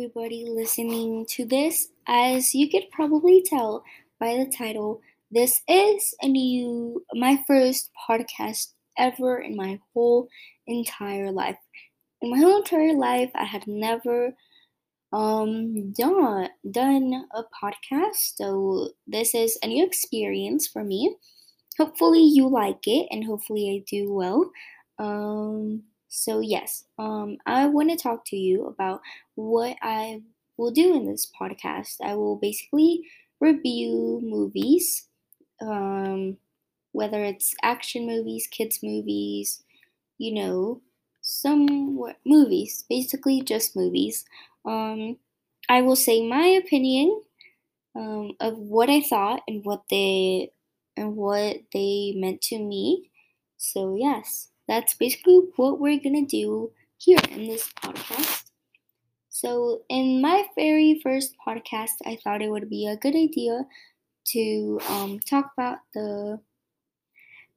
everybody listening to this. As you could probably tell by the title, this is a new, my first podcast ever in my whole entire life. In my whole entire life, I had never um done done a podcast, so this is a new experience for me. Hopefully, you like it, and hopefully, I do well. Um, so yes, um, I want to talk to you about what I will do in this podcast. I will basically review movies, um, whether it's action movies, kids movies, you know, some movies, basically just movies. Um, I will say my opinion um, of what I thought and what they and what they meant to me. So yes that's basically what we're gonna do here in this podcast. So, in my very first podcast, I thought it would be a good idea to um, talk about the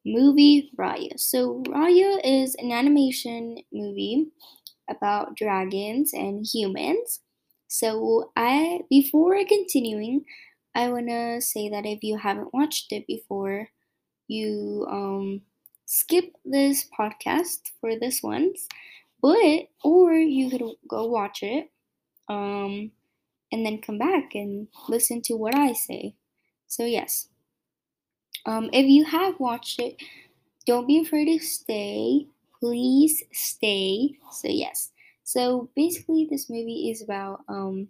movie Raya. So, Raya is an animation movie about dragons and humans. So, I before continuing, I wanna say that if you haven't watched it before, you um skip this podcast for this one, but or you could go watch it, um, and then come back and listen to what I say. So yes, um, if you have watched it, don't be afraid to stay. Please stay. So yes. So basically, this movie is about um,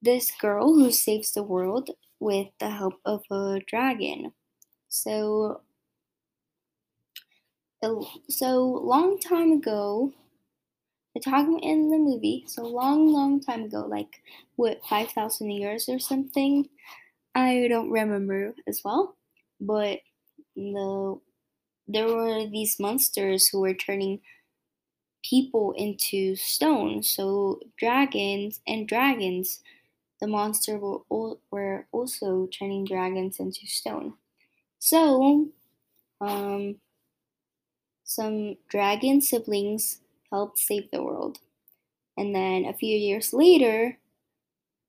this girl who saves the world with the help of a dragon. So so long time ago, they're talking in the movie, so long, long time ago, like what, 5,000 years or something? I don't remember as well, but the there were these monsters who were turning people into stone. So dragons and dragons, the monster were, were also turning dragons into stone. So, um, some dragon siblings helped save the world. And then a few years later,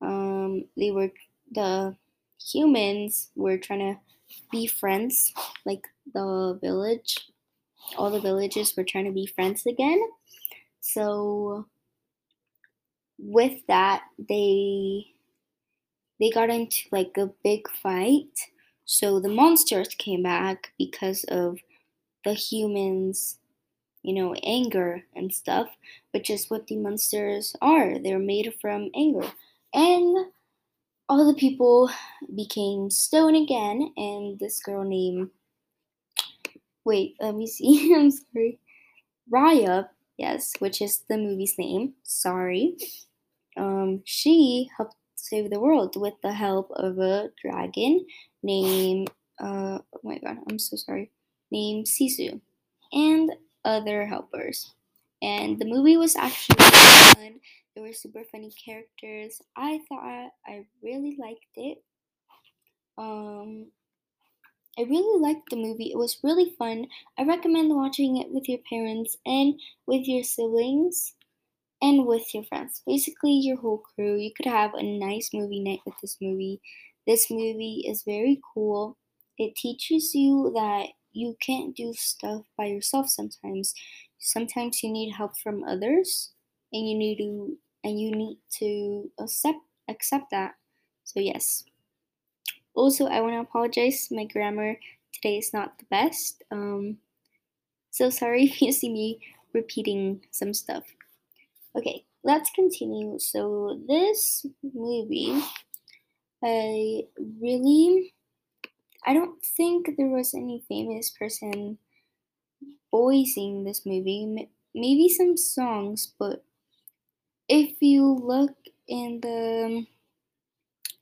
um, they were the humans were trying to be friends, like the village. All the villages were trying to be friends again. So with that, they they got into like a big fight. So the monsters came back because of the humans, you know, anger and stuff, which is what the monsters are. They're made from anger. And all the people became stone again, and this girl named wait, let me see. I'm sorry. Raya, yes, which is the movie's name. Sorry. Um, she helped save the world with the help of a dragon named uh oh my god, I'm so sorry named Sisu and other helpers. And the movie was actually fun. There were super funny characters. I thought I really liked it. Um, I really liked the movie. It was really fun. I recommend watching it with your parents and with your siblings and with your friends. Basically, your whole crew. You could have a nice movie night with this movie. This movie is very cool. It teaches you that you can't do stuff by yourself sometimes. Sometimes you need help from others and you need to and you need to accept accept that. So yes. Also, I want to apologize. My grammar today is not the best. Um, so sorry if you see me repeating some stuff. Okay, let's continue. So this movie, I really I don't think there was any famous person voicing this movie. Maybe some songs, but if you look in the um,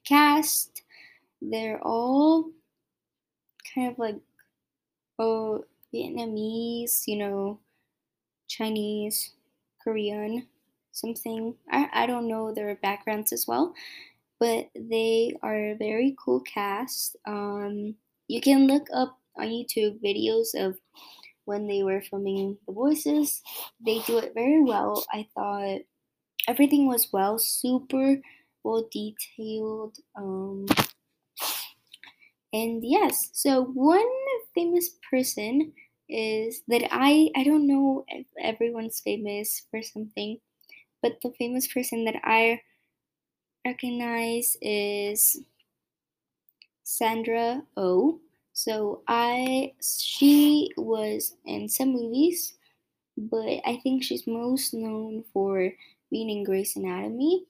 cast, they're all kind of like oh Vietnamese, you know, Chinese, Korean, something. I, I don't know their backgrounds as well, but they are a very cool cast. Um, you can look up on YouTube videos of when they were filming the voices. They do it very well. I thought everything was well, super well detailed. Um, and yes, so one famous person is that I I don't know if everyone's famous for something, but the famous person that I recognize is Sandra Oh. So I she was in some movies, but I think she's most known for being in Grey's Anatomy.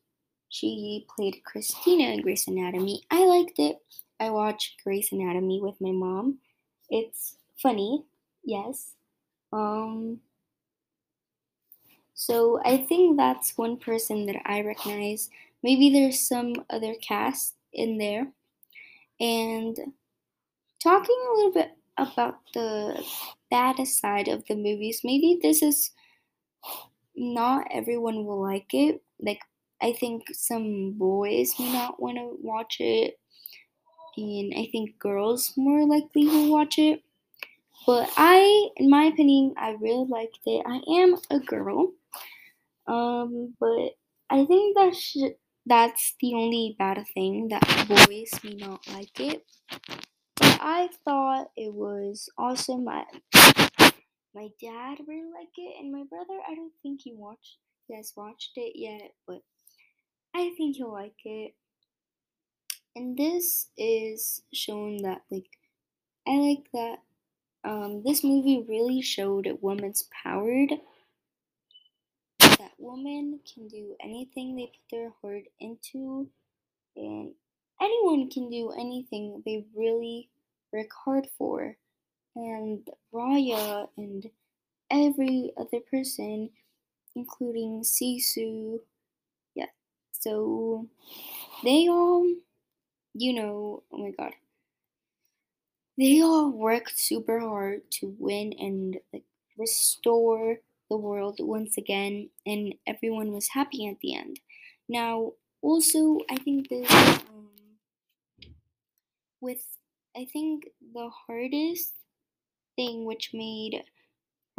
She played Cristina in Grey's Anatomy. I liked it. I watched Grey's Anatomy with my mom. It's funny, yes. Um so I think that's one person that I recognize. Maybe there's some other cast in there. And talking a little bit about the bad side of the movies, maybe this is not everyone will like it. Like I think some boys may not want to watch it, and I think girls more likely will watch it. But I, in my opinion, I really liked it. I am a girl, um, but I think that sh- that's the only bad thing that boys may not like it. But I thought it was awesome. I, my dad really liked it, and my brother, I don't think he watched, he has watched it yet, but I think he'll like it. And this is shown that like I like that um, this movie really showed women's power. Women can do anything they put their heart into, and anyone can do anything they really work hard for. And Raya and every other person, including Sisu, yeah. So they all, you know, oh my god, they all worked super hard to win and like restore the world once again, and everyone was happy at the end. Now, also, I think this um, with I think the hardest thing which made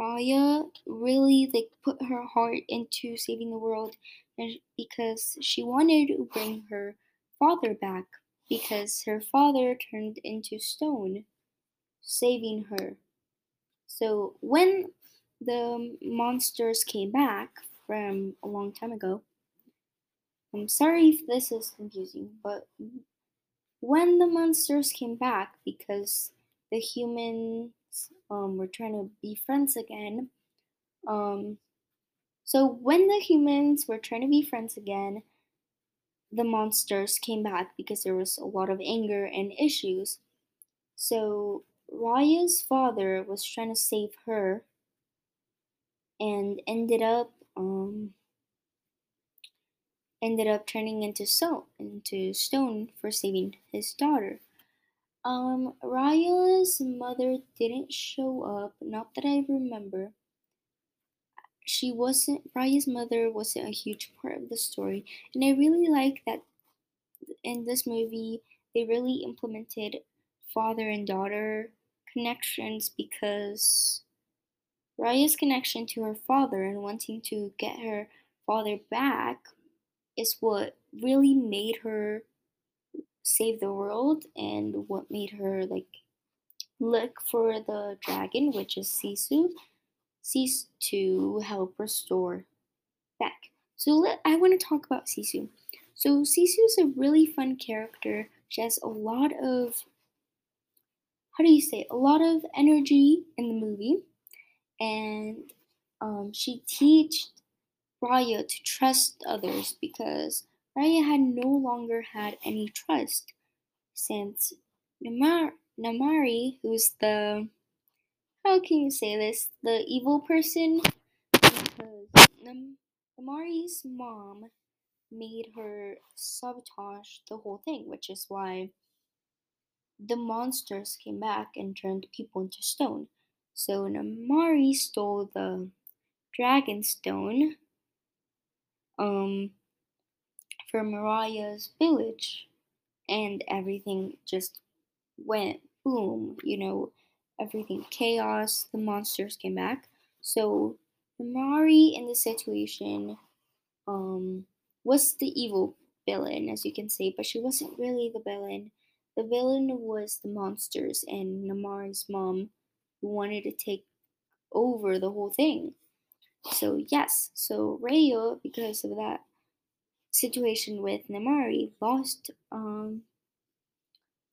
Raya really like put her heart into saving the world and because she wanted to bring her father back because her father turned into stone saving her. So when the monsters came back from a long time ago, I'm sorry if this is confusing, but when the monsters came back because the humans um, were trying to be friends again. Um, so when the humans were trying to be friends again, the monsters came back because there was a lot of anger and issues. So Raya's father was trying to save her and ended up um, ended up turning into stone into stone for saving his daughter. Um, Raya's mother didn't show up, not that I remember. She wasn't Raya's mother wasn't a huge part of the story, and I really like that in this movie they really implemented father and daughter connections because Raya's connection to her father and wanting to get her father back is what really made her save the world and what made her like look for the dragon, which is Sisu, Sisu to help restore back. So let, I want to talk about Sisu. So Sisu is a really fun character. She has a lot of how do you say a lot of energy in the movie, and um, she taught Raya to trust others because Raya had no longer had any trust since Namar- Namaari, who's the how can you say this, the evil person, because Nam- Namaari's mom made her sabotage the whole thing, which is why the monsters came back and turned people into stone. So Namaari stole the dragon stone um from Raya's village and everything just went boom, you know, everything chaos, the monsters came back. So Namaari in the situation um was the evil villain, as you can say, but she wasn't really the villain. The villain was the monsters and Namaari's mom who wanted to take over the whole thing. So yes, so Raya, because of that situation with Namaari, lost um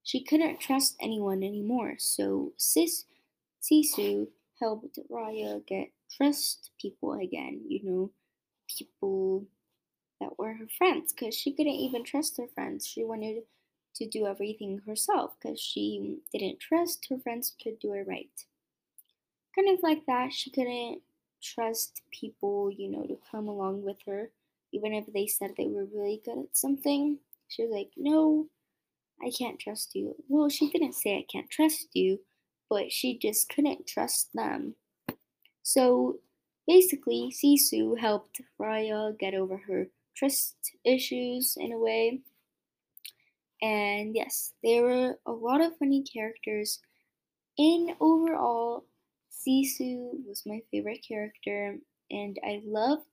she couldn't trust anyone anymore. So Sis Sisu helped Raya get trust people again, you know, people that were her friends because she couldn't even trust her friends. She wanted to do everything herself because she didn't trust her friends could do it right. Kind of like that, she couldn't trust people, you know, to come along with her, even if they said they were really good at something. She was like, no, I can't trust you. Well, she didn't say I can't trust you, but she just couldn't trust them. So basically, Sisu helped Raya get over her trust issues in a way. And yes, there were a lot of funny characters. In overall, Sisu was my favorite character, and I loved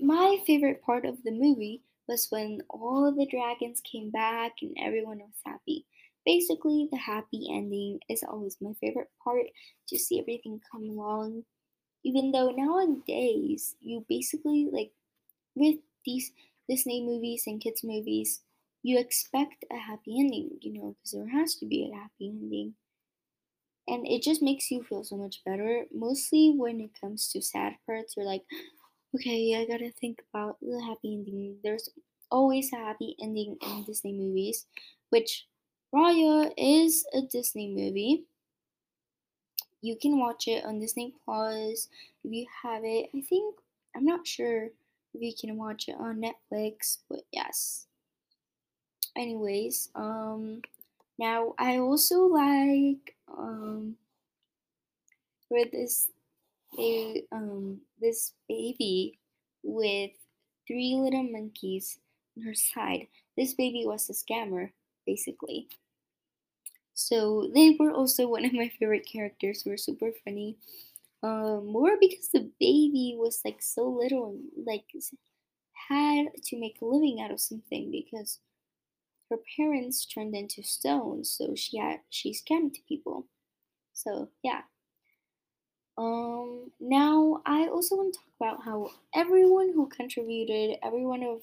my favorite part of the movie was when all the dragons came back and everyone was happy. Basically, the happy ending is always my favorite part to see everything come along. Even though nowadays, you basically like with these Disney movies and kids' movies, you expect a happy ending, you know, because there has to be a happy ending. And it just makes you feel so much better. Mostly when it comes to sad parts, you're like, okay, I gotta think about the happy ending. There's always a happy ending in Disney movies, which Raya is a Disney movie. You can watch it on Disney Plus if you have it. I think I'm not sure if you can watch it on Netflix, but yes. Anyways, um now I also like um where this um this baby with three little monkeys on her side. This baby was a scammer, basically. So they were also one of my favorite characters. Were super funny. Um, more because the baby was like so little and like had to make a living out of something because her parents turned into stones, so she had she scammed people. So yeah. Um, now I also want to talk about how everyone who contributed, every one of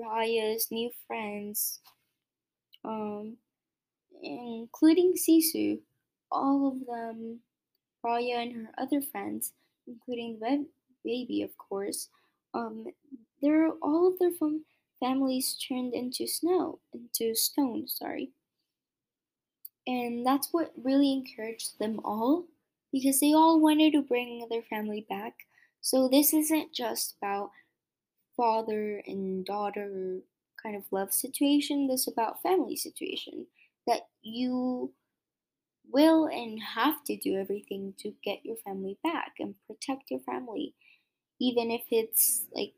Raya's new friends, um, including Sisu, all of them, Raya and her other friends, including the baby, of course, um, they're all of their fam- families turned into snow, into stone. Sorry, and that's what really encouraged them all because they all wanted to bring their family back. So this isn't just about father and daughter kind of love situation. This is about family situation that you will and have to do everything to get your family back and protect your family, even if it's like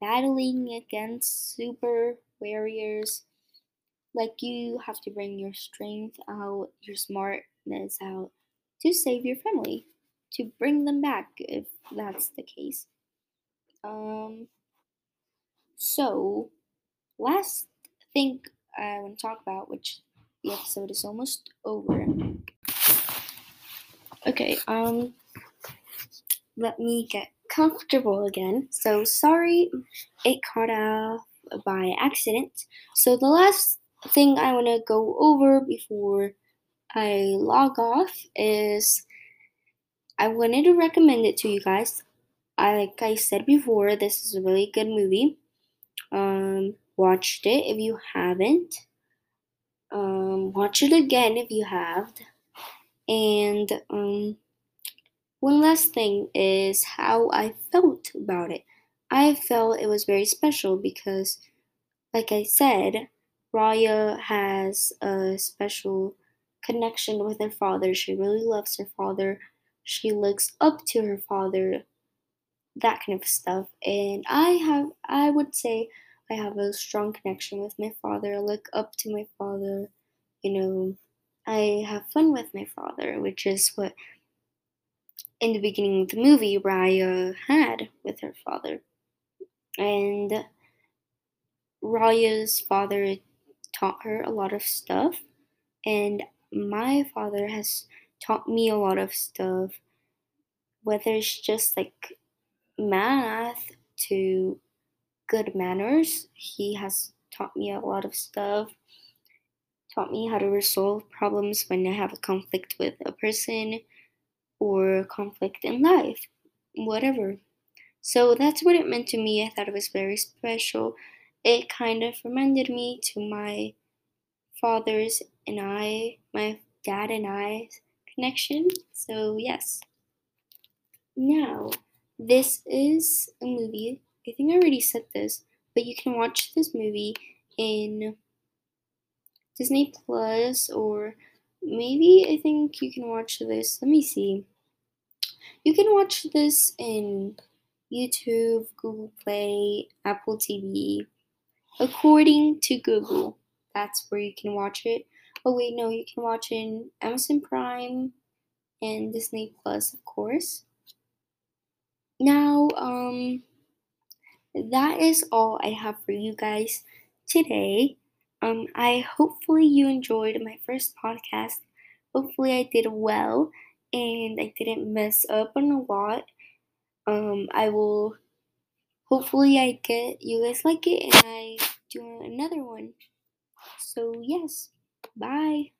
battling against super warriors. Like you have to bring your strength out, your smartness out to save your family, to bring them back if that's the case. Um, so, last thing I want to talk about, which the episode is almost over. Okay, um, let me get comfortable again. So, sorry it caught off by accident. So, the last thing I want to go over before I log off is I wanted to recommend it to you guys. I, like I said before, this is a really good movie. Um, watched it if you haven't. Um, watch it again if you have. And um, one last thing is how I felt about it. I felt it was very special because, like I said, Raya has a special connection with her father. She really loves her father. She looks up to her father. That kind of stuff. And I have, I would say, I have a strong connection with my father. I look up to my father. You know, I have fun with my father, which is what in the beginning of the movie Raya had with her father. and Raya's father taught her a lot of stuff, and my father has taught me a lot of stuff, whether it's just like math to good manners. He has taught me a lot of stuff, taught me how to resolve problems when I have a conflict with a person or conflict in life, whatever. So that's what it meant to me. I thought it was very special. It kind of reminded me to my father's and I, my dad and I connection. So, yes. Now, this is a movie. I think I already said this, but you can watch this movie in Disney Plus or maybe I think you can watch this. Let me see. You can watch this in YouTube, Google Play, Apple TV, according to Google. That's where you can watch it. Oh, wait, no, you can watch it in Amazon Prime and Disney Plus, of course. Now, um, that is all I have for you guys today. Um, I hopefully you enjoyed my first podcast. Hopefully I did well and I didn't mess up on a lot. Um, I will hopefully I get you guys like it and I do another one. So yes, bye.